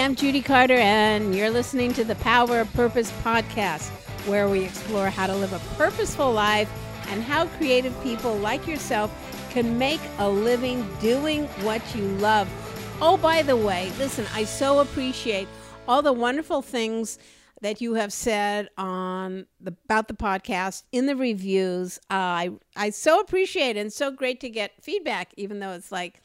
I'm Judy Carter, and you're listening to the Power of Purpose podcast, where we explore how to live a purposeful life and how creative people like yourself can make a living doing what you love. Oh, by the way, listen, I so appreciate all the wonderful things that you have said on the, about the podcast in the reviews. Uh, I I so appreciate it and so great to get feedback, even though it's like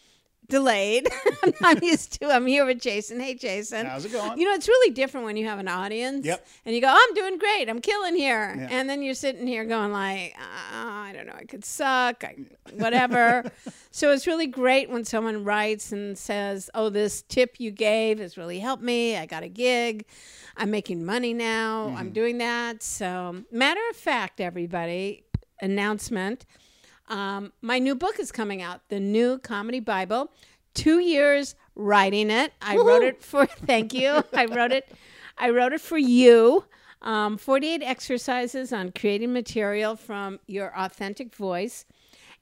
delayed. I'm used to. I'm here with Jason. Hey, Jason. How's it going? You know, it's really different when you have an audience. Yep. And you go, I'm doing great. I'm killing here. Yeah. And then you're sitting here going like, uh, I don't know. I could suck. I, whatever. so it's really great when someone writes and says, Oh, this tip you gave has really helped me. I got a gig. I'm making money now. Mm-hmm. I'm doing that. So, matter of fact, everybody, announcement. Um, my new book is coming out, The New Comedy Bible. Two years writing it. I wrote it for thank you. I wrote it. I wrote it for you. Um, 48 exercises on creating material from your authentic voice.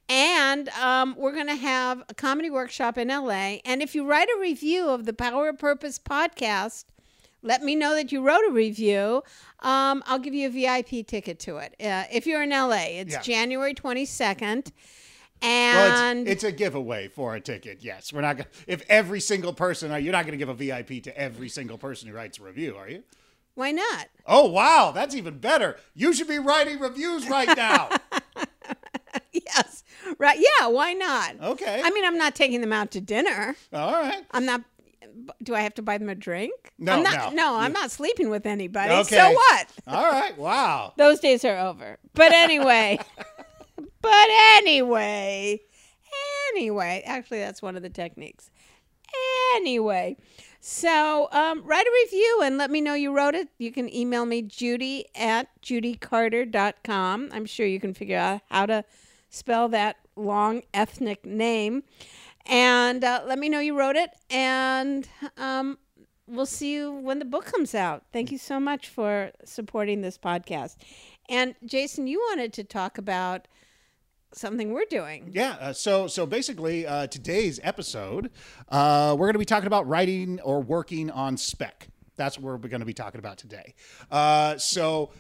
And um, we're going to have a comedy workshop in LA. And if you write a review of the Power of Purpose podcast, let me know that you wrote a review. Um, I'll give you a VIP ticket to it. Uh, if you're in LA, it's Yeah. January 22nd. Well, And it's, it's a giveaway for a ticket. Yes, we're not. Gonna, if every single person, you're not going to give a VIP to every single person who writes a review, are you? why not? Oh wow, that's even better. You should be writing reviews right now. yes. Right. Yeah. Why not? Okay. I mean, I'm not taking them out to dinner. All right. I'm not. Do I have to buy them a drink? No, I'm not, no. I'm not sleeping with anybody. Okay. So what? All right. Wow. Those days are over. But anyway, but anyway, anyway, actually, that's one of the techniques. Anyway, so um, write a review and let me know you wrote it. You can email me, judy at judycarter.com. I'm sure you can figure out how to spell that long ethnic name. And uh, let me know you wrote it. And um, we'll see you when the book comes out. Thank you so much for supporting this podcast. And Jason, you wanted to talk about something we're doing. Yeah. Uh, so so basically, uh, today's episode, uh, we're going to be talking about writing or working on spec. That's what we're going to be talking about today. Uh, so.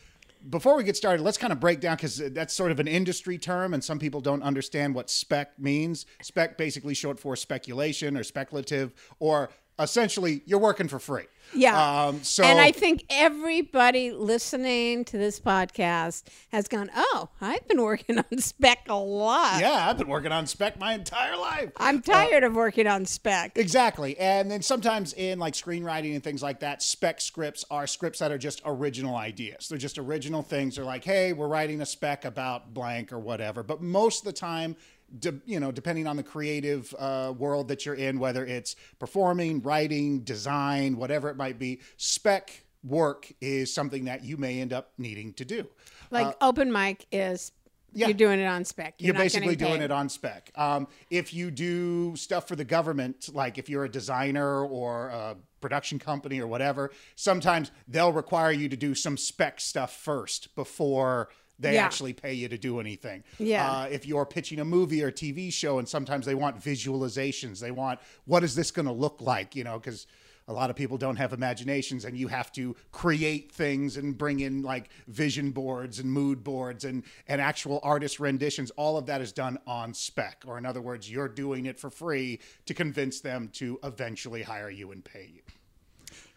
Before we get started, let's kind of break down because that's sort of an industry term, and some people don't understand what spec means. Spec basically short for speculation or speculative, or essentially you're working for free. Yeah. Um, so and I think everybody listening to this podcast has gone, Oh, I've been working on spec a lot. yeah, I've been working on spec my entire life. I'm tired of working on spec. Exactly. And then sometimes in like screenwriting and things like that, spec scripts are scripts that are just original ideas. They're just original things. They're like, hey, we're writing a spec about blank or whatever. But most of the time, de- you know, depending on the creative uh, world that you're in, whether it's performing, writing, design, whatever it might be, spec work is something that you may end up needing to do. Like open mic is yeah. you're doing it on spec. You're not basically doing it on spec. Um, if you do stuff for the government, like if you're a designer or a production company or whatever, sometimes they'll require you to do some spec stuff first before they Yeah. actually pay you to do anything. Yeah. Uh, if you're pitching a movie or TV show, and sometimes they want visualizations, they want what is this going to look like, you know, because a lot of people don't have imaginations and you have to create things and bring in like vision boards and mood boards and, and actual artist renditions. All of that is done on spec. Or in other words, you're doing it for free to convince them to eventually hire you and pay you.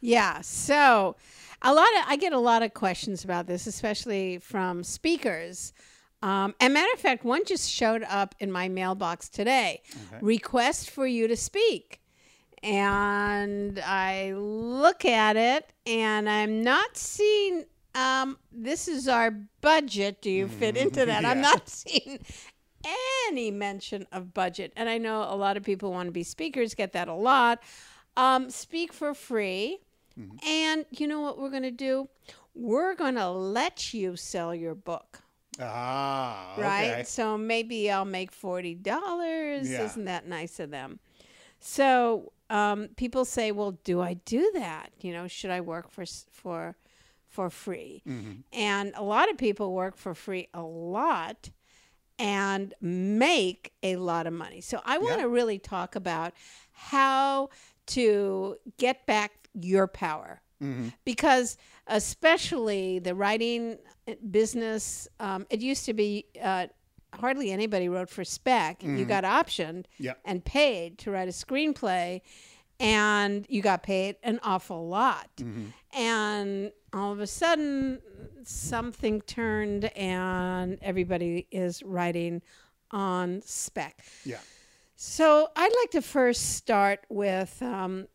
Yeah. So a lot of I get a lot of questions about this, especially from speakers. Um, and matter of fact, one just showed up in my mailbox today. Request for you to speak. And I look at it and I'm not seeing um, this is our budget. Do you fit into that? I'm not seeing any mention of budget. And I know a lot of people want to be speakers, get that a lot. Um, speak for free. And you know what we're going to do? We're going to let you sell your book, Ah, okay. right? So maybe I'll make $40. Yeah. Isn't that nice of them? So um, people say, well, do I do that? You know, should I work for, for, for free? Mm-hmm. And a lot of people work for free a lot and make a lot of money. So I want to really talk about how to get back your power. Because especially the writing business, um, it used to be uh, hardly anybody wrote for spec. You got optioned Yep. and paid to write a screenplay, and you got paid an awful lot. And all of a sudden, something turned, and everybody is writing on spec. Yeah. So I'd like to first start with, um,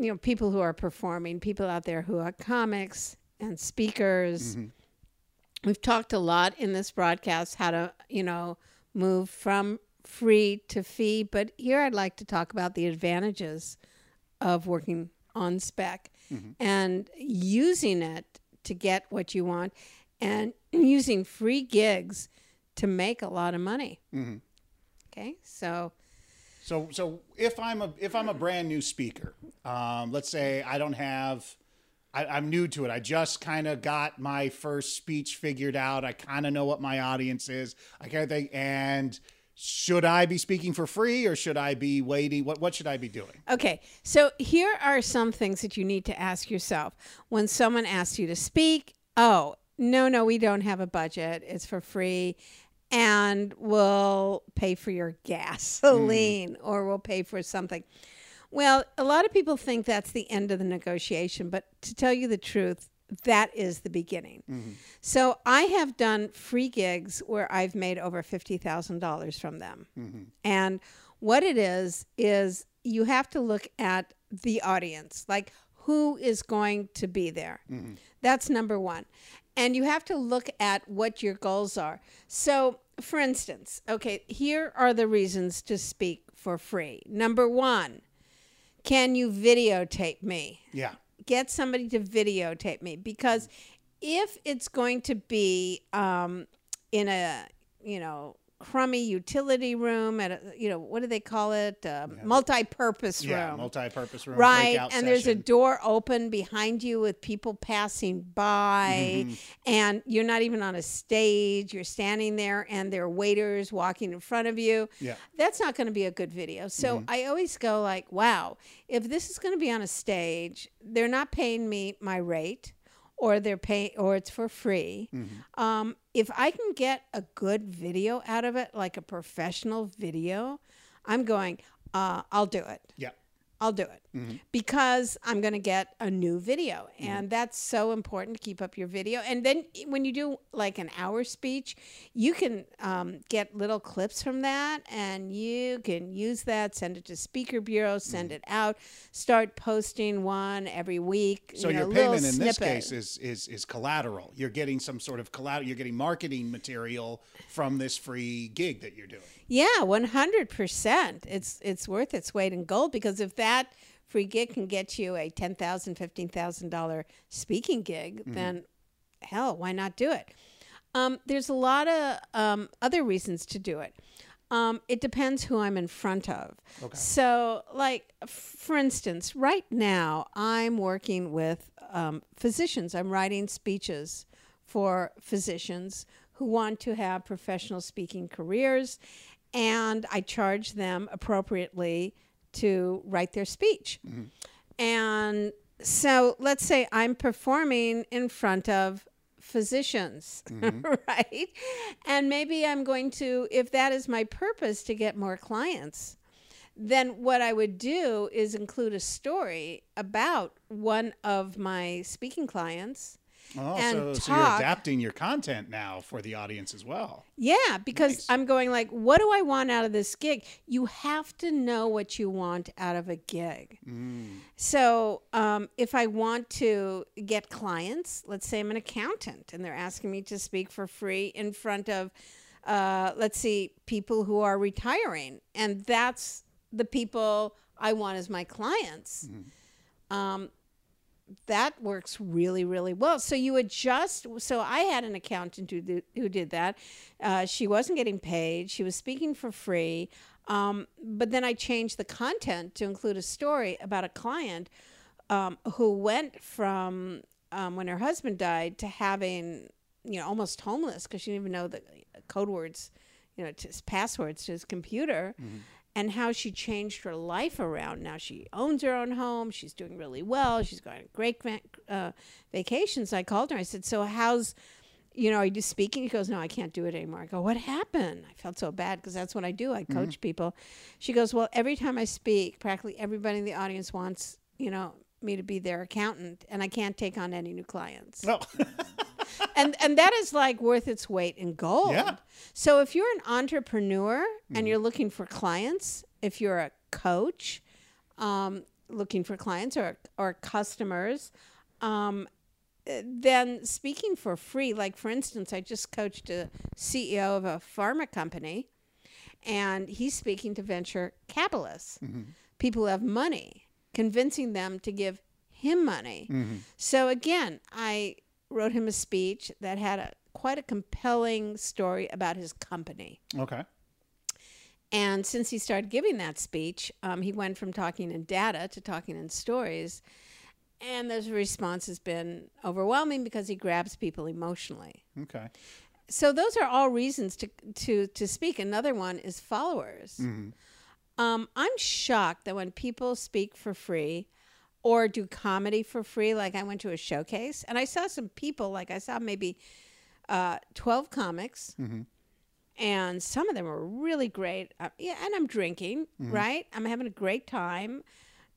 you know, people who are performing, people out there who are comics and speakers. Mm-hmm. We've talked a lot in this broadcast how to, you know, move from free to fee, but here I'd like to talk about the advantages of working on spec mm-hmm. and using it to get what you want and using free gigs to make a lot of money. Mm-hmm. Okay, so So so if I'm a if I'm a brand new speaker, um, let's say I don't have. I, I'm new to it. I just kind of got my first speech figured out. I kind of know what my audience is. I kind of think, and should I be speaking for free or should I be waiting? What what should I be doing? Okay, so here are some things that you need to ask yourself when someone asks you to speak. Oh, no, no, we don't have a budget. It's for free. And we'll pay for your gasoline mm. or we'll pay for something. Well, a lot of people think that's the end of the negotiation, but to tell you the truth, that is the beginning. Mm-hmm. So I have done free gigs where I've made over $50,000 from them. Mm-hmm. And what it is, is you have to look at the audience, like who is going to be there. Mm-hmm. That's number one. And you have to look at what your goals are. So, for instance, okay, here are the reasons to speak for free. Number one, can you videotape me? Yeah. get somebody to videotape me because if it's going to be um, in a you know crummy utility room at a you know what do they call it uh, multi-purpose room Yeah. Multi-purpose room. right and there's a door open behind you with people passing by Mm-hmm. and you're not even on a stage you're standing there and there are waiters walking in front of you Yeah. that's not going to be a good video so i always go like wow if this is going to be on a stage they're not paying me my rate or they're paying or it's for free. Um, if i can get a good video out of it like a professional video i'm going uh, i'll do it. Yeah. I'll do it mm-hmm. because I'm going to get a new video. Mm-hmm. And that's so important to keep up your video. And then when you do like an hour speech, you can um, get little clips from that and you can use that, send it to Speaker Bureau, send mm-hmm. it out, start posting one every week. So you know, your payment in this snippet. case is is is collateral. You're getting some sort of collateral. You're getting marketing material from this free gig that you're doing. Yeah, one hundred percent. It's it's worth its weight in gold because if that free gig can get you a ten thousand, fifteen thousand dollar speaking gig, then hell, why not do it? Um, there's a lot of um, other reasons to do it. Um, it depends who I'm in front of. So, like f- for instance, right now I'm working with um, physicians. I'm writing speeches for physicians who want to have professional speaking careers, and I charge them appropriately to write their speech. Mm-hmm. And so let's say I'm performing in front of physicians, mm-hmm. right? And maybe I'm going to, if that is my purpose to get more clients, then what I would do is include a story about one of my speaking clients. Oh, And so, so you're adapting your content now for the audience as well. Yeah, because Nice. I'm going like, what do I want out of this gig? You have to know what you want out of a gig. So um, if I want to get clients, let's say I'm an accountant and they're asking me to speak for free in front of, uh, let's see, people who are retiring, and that's the people I want as my clients. Um, that works really really well. So you adjust so i had an accountant who did, who did that. Uh, she wasn't getting paid. She was speaking for free. Um, but then i changed the content to include a story about a client um, who went from um, when her husband died to having you know almost homeless because she didn't even know the code words you know his passwords to his computer and how she changed her life around. Now she owns her own home. She's doing really well. She's going on great uh, vacations. I called her. I said, "So how's, you know, are you speaking?" He goes, "No, I can't do it anymore." I go, "What happened?" I felt so bad because that's what I do. I coach people. She goes, "Well, every time I speak, practically everybody in the audience wants, you know." Me to be their accountant, and I can't take on any new clients No. and and that is like worth its weight in gold. Yeah. So if you're an entrepreneur and you're looking for clients, if you're a coach, um, looking for clients or or customers, um, then speaking for free. Like for instance, I just coached a CEO of a pharma company, and he's speaking to venture capitalists, people who have money, convincing them to give him money. So again, I wrote him a speech that had a quite a compelling story about his company. okay. And since he started giving that speech, um, he went from talking in data to talking in stories. And the response has been overwhelming because he grabs people emotionally. Okay. So those are all reasons to to to speak. Another one is followers. Um, I'm shocked that when people speak for free or do comedy for free, like I went to a showcase and I saw some people, like I saw maybe uh, 12 comics, and some of them were really great. Uh, yeah, and I'm drinking, right? I'm having a great time.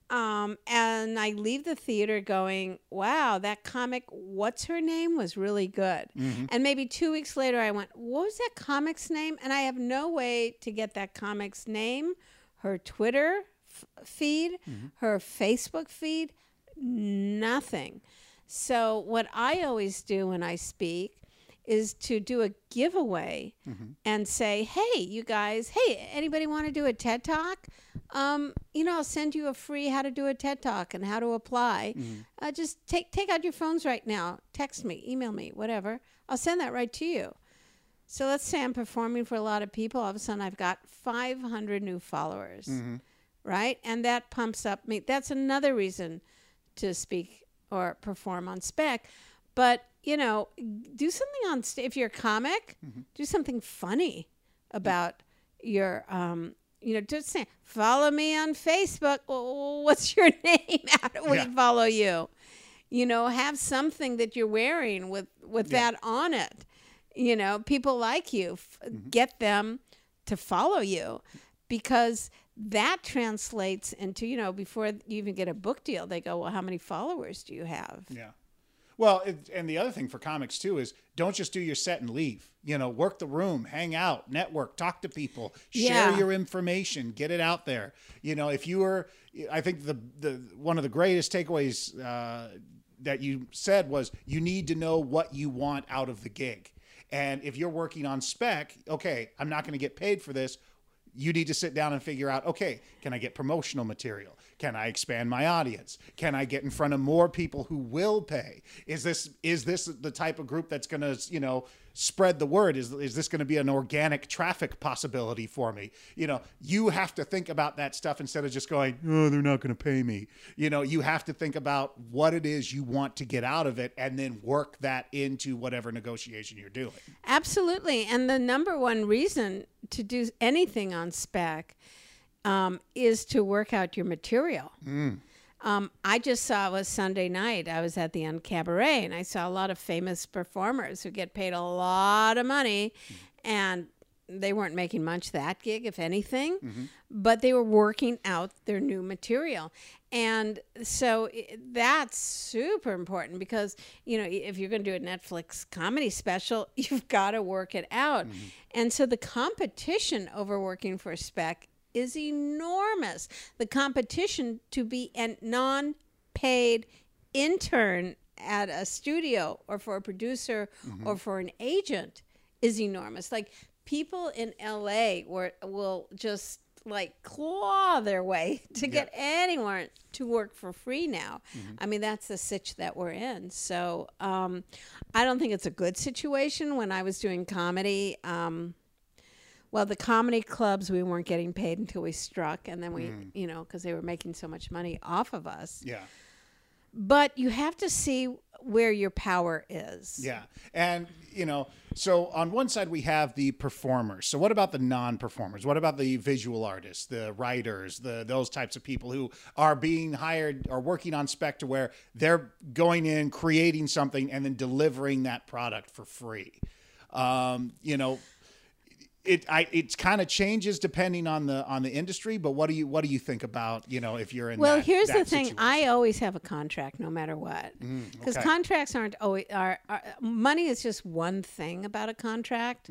Um, and I leave the theater going, wow, that comic, what's her name, was really good. And maybe two weeks later, I went, what was that comic's name? And I have no way to get that comic's name, her Twitter f- feed, her Facebook feed, nothing. So, what I always do when I speak is to do a giveaway and say, "Hey, you guys! Hey, anybody want to do a TED Talk? Um, you know, I'll send you a free how to do a TED Talk and how to apply. Uh, just take take out your phones right now. Text me, email me, whatever. I'll send that right to you. So let's say I'm performing for a lot of people. All of a sudden, I've got 500 new followers, right? And that pumps up me. That's another reason to speak or perform on spec. But you know, do something on stage. If you're a comic, do something funny about your. Um, you know, just say, follow me on Facebook. Well, what's your name? How do we Yeah. follow you? You know, have something that you're wearing with with Yeah. that on it. You know, people like you. F- Mm-hmm. Get them to follow you because that translates into you know before you even get a book deal they go well how many followers do you have Yeah. Well, it, and the other thing for comics too is don't just do your set and leave. You know, work the room, hang out, network, talk to people, share Yeah. your information, get it out there. You know, if you were I think the the one of the greatest takeaways uh, that you said was you need to know what you want out of the gig. And if you're working on spec, okay, I'm not going to get paid for this you need to sit down and figure out okay can i get promotional material? Can i expand my audience? Can i get in front of more people who will pay? Is this is this the type of group that's going to you know spread the word? Is is this going to be an organic traffic possibility for me? You know you have to think about that stuff instead of just going oh they're not going to pay me. You know you have to think about what it is you want to get out of it and then work that into whatever negotiation you're doing. Absolutely. And the number one reason to do anything on spec um, is to work out your material um, I just saw it was Sunday night. I was at the End Cabaret, and I saw a lot of famous performers who get paid a lot of money, and they weren't making much that gig, if anything, mm-hmm. but they were working out their new material. And so i- that's super important because, you know, if you're going to do a Netflix comedy special, you've got to work it out. Mm-hmm. And so the competition over working for spec is enormous. The competition to be a non paid intern at a studio or for a producer mm-hmm. or for an agent is enormous. Like people in LA were, will just like claw their way to get anyone to work for free now. I mean, that's the sitch that we're in. So um, I don't think it's a good situation. When I was doing comedy, um, well, the comedy clubs, we weren't getting paid until we struck, and then we, you know, because they were making so much money off of us. yeah But you have to see where your power is. Yeah. And, you know, so on one side we have the performers. So what about the non-performers? What about the visual artists, the writers, the those types of people who are being hired or working on spec to where they're going in, creating something and then delivering that product for free. Um, you know, it I it kind of changes depending on the on the industry, but what do you what do you think about, you know, if you're in Well, that- here's the that thing. situation? I always have a contract, no matter what, because okay. contracts aren't always. Are, are money is just one thing about a contract.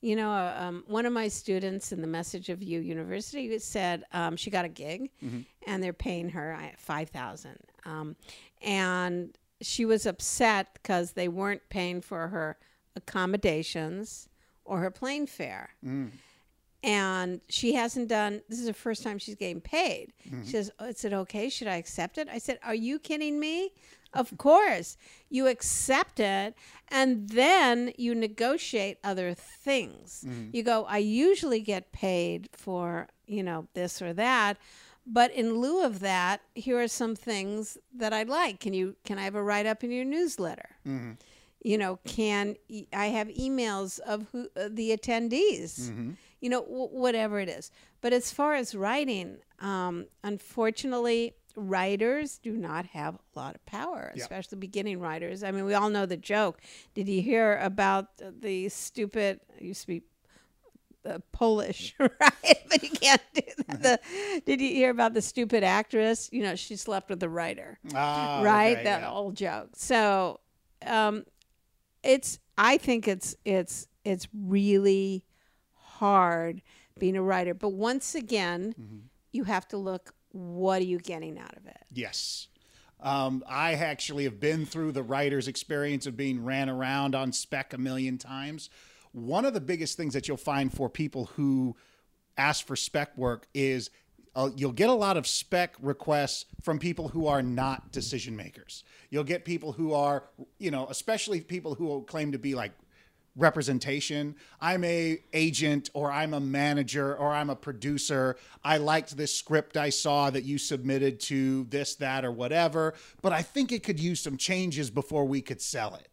You know, uh, um, one of my students in the Message of You University said um, she got a gig, and they're paying her five thousand, um, and she was upset because they weren't paying for her accommodations or her plane fare. Mm. And she hasn't done this is the first time she's getting paid. Mm-hmm. She says oh, is it okay? Should i accept it? I said are you kidding me? Of course. You accept it and then you negotiate other things. Mm-hmm. You go i usually get paid for you know this or that but in lieu of that here are some things that i'd like. Can you can i have a write-up in your newsletter mm-hmm. You know can e- i have emails of who uh, the attendees you know w- whatever it is but as far as writing um, unfortunately writers do not have a lot of power Yeah. especially beginning writers i mean we all know the joke did you hear about the stupid used to be uh, Polish, right? But you can't do that. The, did you hear about the stupid actress? You know, she slept with the writer Ah, right okay, that yeah. old joke so um it's i think it's it's it's really hard being a writer but once again Mm-hmm. you have to look what are you getting out of it Yes. Um, I actually have been through the writer's experience of being ran around on spec a million times. One of the biggest things that you'll find for people who ask for spec work is uh, you'll get a lot of spec requests from people who are not decision makers. You'll get people who are, you know, especially people who claim to be like representation. I'm a agent or I'm a manager or I'm a producer. I liked this script I saw that you submitted to this, that, or whatever, but I think it could use some changes before we could sell it.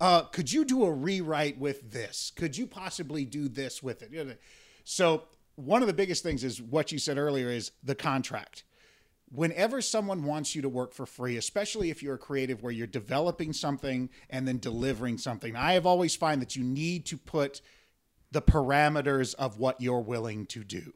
Uh, could you do a rewrite with this? Could you possibly do this with it? So one of the biggest things is what you said earlier is the contract whenever someone wants you to work for free, especially if you're a creative where you're developing something and then delivering something, I have always find that you need to put the parameters of what you're willing to do.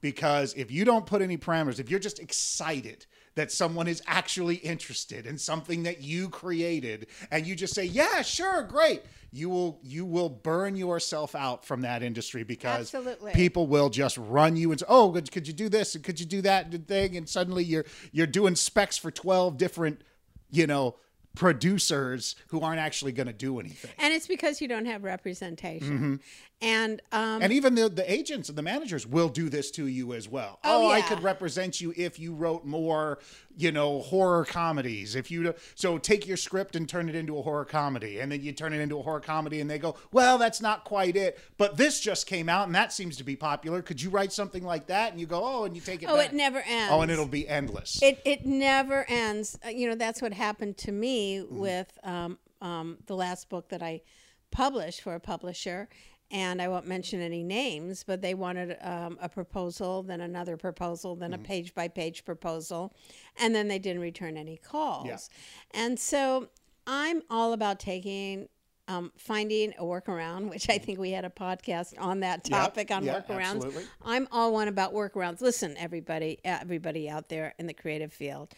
Because if you don't put any parameters, if you're just excited that someone is actually interested in something that you created and you just say, "Yeah, sure, great." You will you will burn yourself out from that industry because Absolutely. people will just run you and say, "Oh, could, could you do this? And could you do that thing?" And suddenly you're you're doing specs for 12 different, you know, producers who aren't actually going to do anything. and it's because you don't have representation Mm-hmm. and um And even the, the agents and the managers will do this to you as well. Oh, I yeah. could represent you if you wrote more, you know, horror comedies. If you so take your script and turn it into a horror comedy, and then you turn it into a horror comedy, and they go, "Well, that's not quite it." But this just came out, and that seems to be popular. Could you write something like that? And you go, "Oh," and you take it. oh back. it never ends Oh, and it'll be endless. It it never ends. Uh, you know, that's what happened to me Mm-hmm. with um, um, the last book that I published for a publisher. And I won't mention any names, but they wanted um, a proposal, then another proposal, then Mm-hmm. a page by page proposal, and then they didn't return any calls. And so I'm all about taking, um, finding a workaround, which I think we had a podcast on that Yeah, topic on yeah, workarounds. absolutely. I'm all one about workarounds. Listen, everybody, everybody out there in the creative field,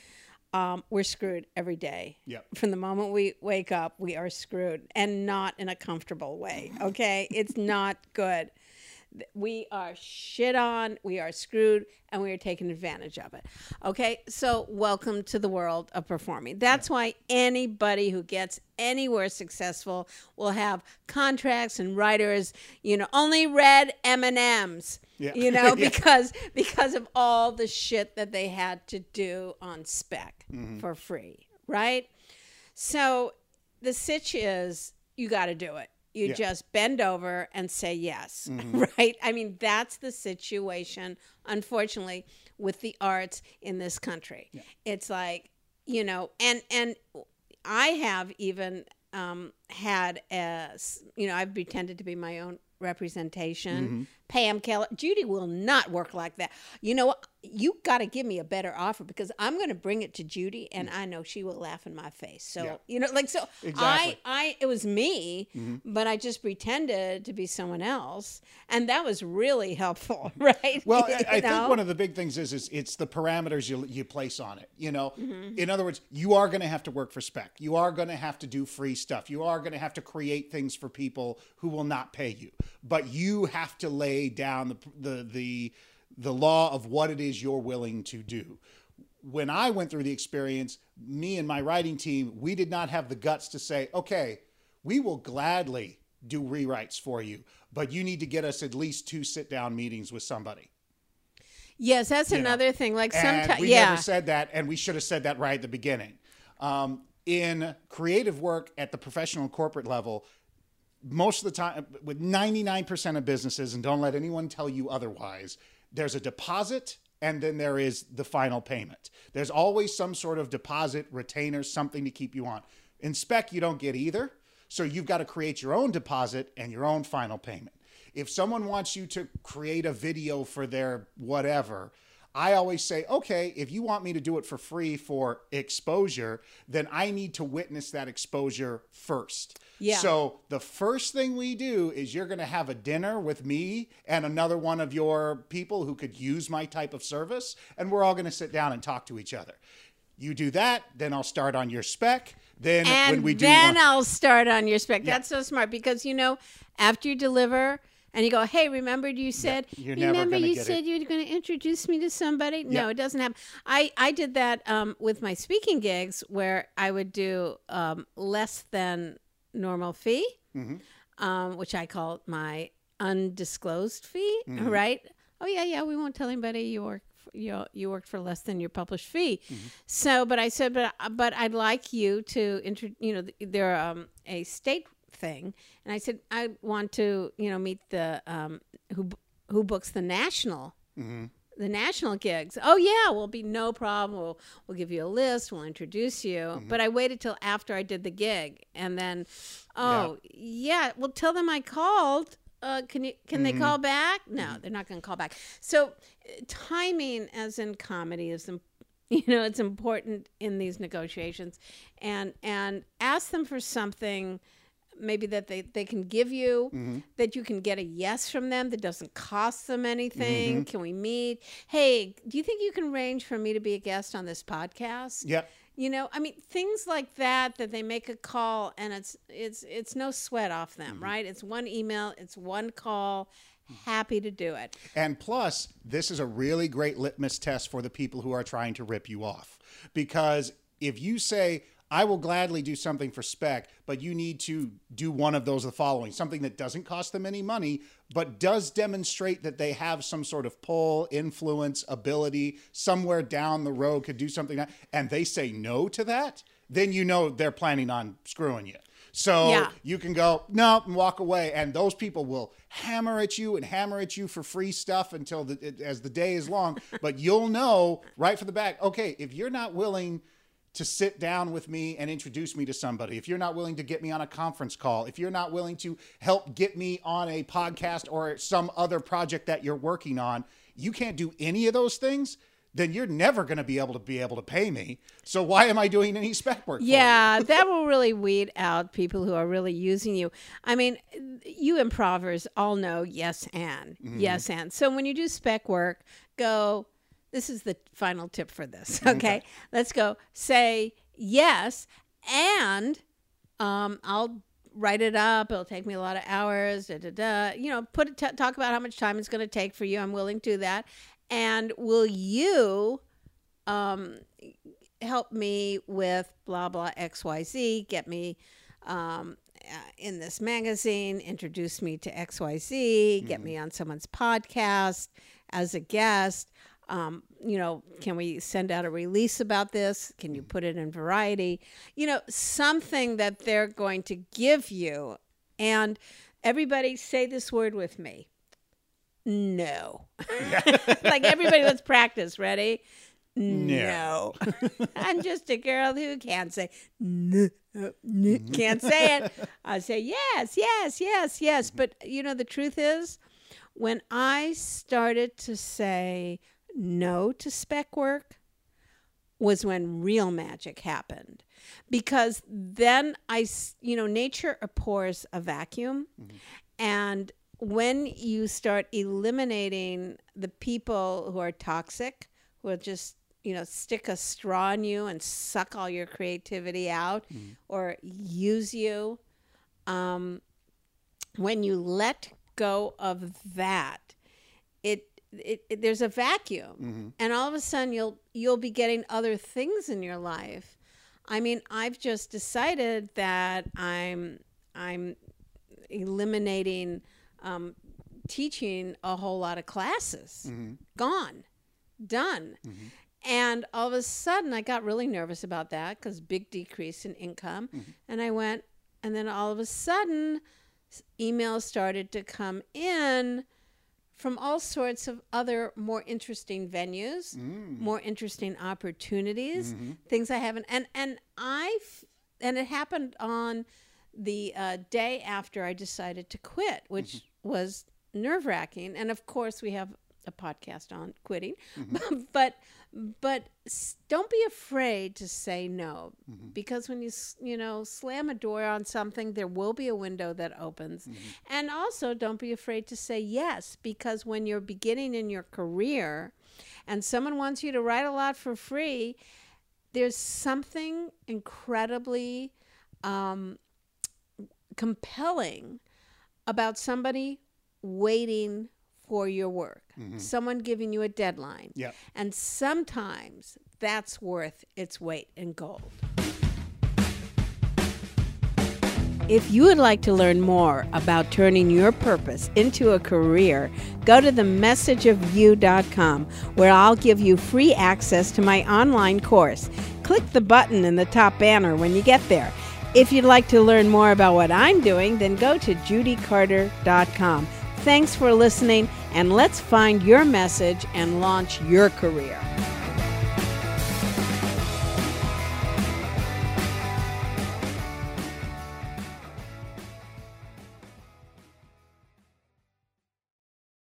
um, we're screwed every day. Yep. From the moment we wake up, we are screwed, and not in a comfortable way. Okay, it's not good. We are shit on, we are screwed, and we are taking advantage of it. Okay, so welcome to the world of performing. That's why anybody who gets anywhere successful will have contracts and writers. You know, only read M and M's. Yeah. You know, Yeah. because because of all the shit that they had to do on spec Mm-hmm. for free, right? So the sitch is you got to do it. You Yeah. just bend over and say yes, Mm-hmm. right? I mean, that's the situation, unfortunately, with the arts in this country. It's like, you know, and and I have even um, had a, you know, I've pretended to be my own representation. Pam Keller, Judy will not work like that. You know, what? you got to give me a better offer because I'm going to bring it to Judy, and I know she will laugh in my face. So Yeah. you know, like so, Exactly. I, I, it was me, but I just pretended to be someone else, and that was really helpful, right? Well, I, I think one of the big things is is it's the parameters you you place on it. You know, Mm-hmm. in other words, you are going to have to work for spec. You are going to have to do free stuff. You are going to have to create things for people who will not pay you. But you have to lay down the the the the law of what it is you're willing to do. When I went through the experience, me and my writing team, we did not have the guts to say, okay, we will gladly do rewrites for you, but you need to get us at least two sit down meetings with somebody. yes, that's know, another thing. Like sometimes, we yeah, never said that, and we should have said that right at the beginning. Um, in creative work at the professional corporate level, most of the time, with 99% of businesses, and don't let anyone tell you otherwise, there's a deposit and then there is the final payment. There's always some sort of deposit, retainer, something to keep you on. In spec, you don't get either. So you've got to create your own deposit and your own final payment. If someone wants you to create a video for their whatever, I always say, okay, if you want me to do it for free for exposure, then I need to witness that exposure first. Yeah. So the first thing we do is you're going to have a dinner with me and another one of your people who could use my type of service, and we're all going to sit down and talk to each other. You do that, then I'll start on your spec. Then and when we do then one- I'll start on your spec. That's so smart because you know after you deliver and you go, hey, remember you said you're never remember you said it." you were going to introduce me to somebody. No, it doesn't happen. I I did that um, with my speaking gigs where I would do um, less than normal fee, Mm-hmm. um, which I call my undisclosed fee. Mm-hmm. Right? Oh yeah, yeah. We won't tell anybody you work. You, you worked for less than your published fee, Mm-hmm. so but I said but but I'd like you to intro you know they're um, a state thing and I said I want to you know meet the um, who who books the national Mm-hmm. the national gigs. Oh yeah, will be no problem. We'll we'll give you a list. We'll introduce you. Mm-hmm. But I waited till after I did the gig, and then, oh yeah, well tell them I called. Uh, can you can Mm-hmm. they call back? No, they're not going to call back. So timing, as in comedy, is you know it's important in these negotiations, and and ask them for something maybe that they, they can give you Mm-hmm. that you can get a yes from them that doesn't cost them anything Mm-hmm. can we meet hey do you think you can arrange for me to be a guest on this podcast yeah, you know i mean things like that that they make a call and it's it's it's no sweat off them Mm-hmm. right it's one email it's one call happy to do it And plus, this is a really great litmus test for the people who are trying to rip you off. Because if you say, I will gladly do something for spec, but you need to do one of those the following something that doesn't cost them any money, but does demonstrate that they have some sort of pull, influence, ability somewhere down the road could do something, and they say no to that, then you know they're planning on screwing you. So Yeah. you can go no and walk away, and those people will hammer at you and hammer at you for free stuff until the, as the day is long. but you'll know right from the back. Okay, if you're not willing to sit down with me and introduce me to somebody, if you're not willing to get me on a conference call, if you're not willing to help get me on a podcast or some other project that you're working on, you can't do any of those things. Then you're never going to be able to be able to pay me. So why am I doing any spec work? for you? Yeah, that will really weed out people who are really using you. I mean, you improvers all know yes and mm-hmm. yes and. So when you do spec work, go. This is the final tip for this. Okay, let's go. Say yes, and um, I'll write it up. It'll take me a lot of hours. Da da da. You know, put it. T- talk about how much time it's going to take for you. I'm willing to do that. And will you? Um, help me with blah blah xyz get me um, uh, in this magazine introduce me to xyz get me on someone's podcast as a guest um, you know can we send out a release about this? Can you put it in variety? You know something that they're going to give you. And everybody say this word with me. No. Like everybody let's practice ready? No. I'm just a girl who can't say no, no, can't say it. I say yes, yes, yes, yes. But you know the truth is when I started to say no to spec work was when real magic happened. Because then I, you know, nature abhors a vacuum. And when you start eliminating the people who are toxic, who will just, you know, stick a straw in you and suck all your creativity out or use you, um, when you let go of that, it, it, there's a vacuum, mm-hmm. and all of a sudden you'll you'll be getting other things in your life. I mean, I've just decided that I'm I'm eliminating um, teaching a whole lot of classes. Mm-hmm. Gone, done. Mm-hmm. And all of a sudden, I got really nervous about that because big decrease in income. And I went, and then all of a sudden, emails started to come in from all sorts of other more interesting venues, mm. more interesting opportunities, mm-hmm. things I haven't. And and I and it happened on the uh, day after I decided to quit, which mm-hmm. was nerve wracking. And of course, we have a podcast on quitting, mm-hmm. but but s- don't be afraid to say no. Because when you you know slam a door on something there will be a window that opens. And also don't be afraid to say yes because when you're beginning in your career and someone wants you to write a lot for free there's something incredibly um, compelling about somebody waiting for your work, mm-hmm. someone giving you a deadline. Yep. And sometimes that's worth its weight in gold. If you would like to learn more about turning your purpose into a career, go to themessageofyou.com where I'll give you free access to my online course. Click the button in the top banner when you get there. If you'd like to learn more about what I'm doing, then go to judycarter.com. Thanks for listening, and let's find your message and launch your career.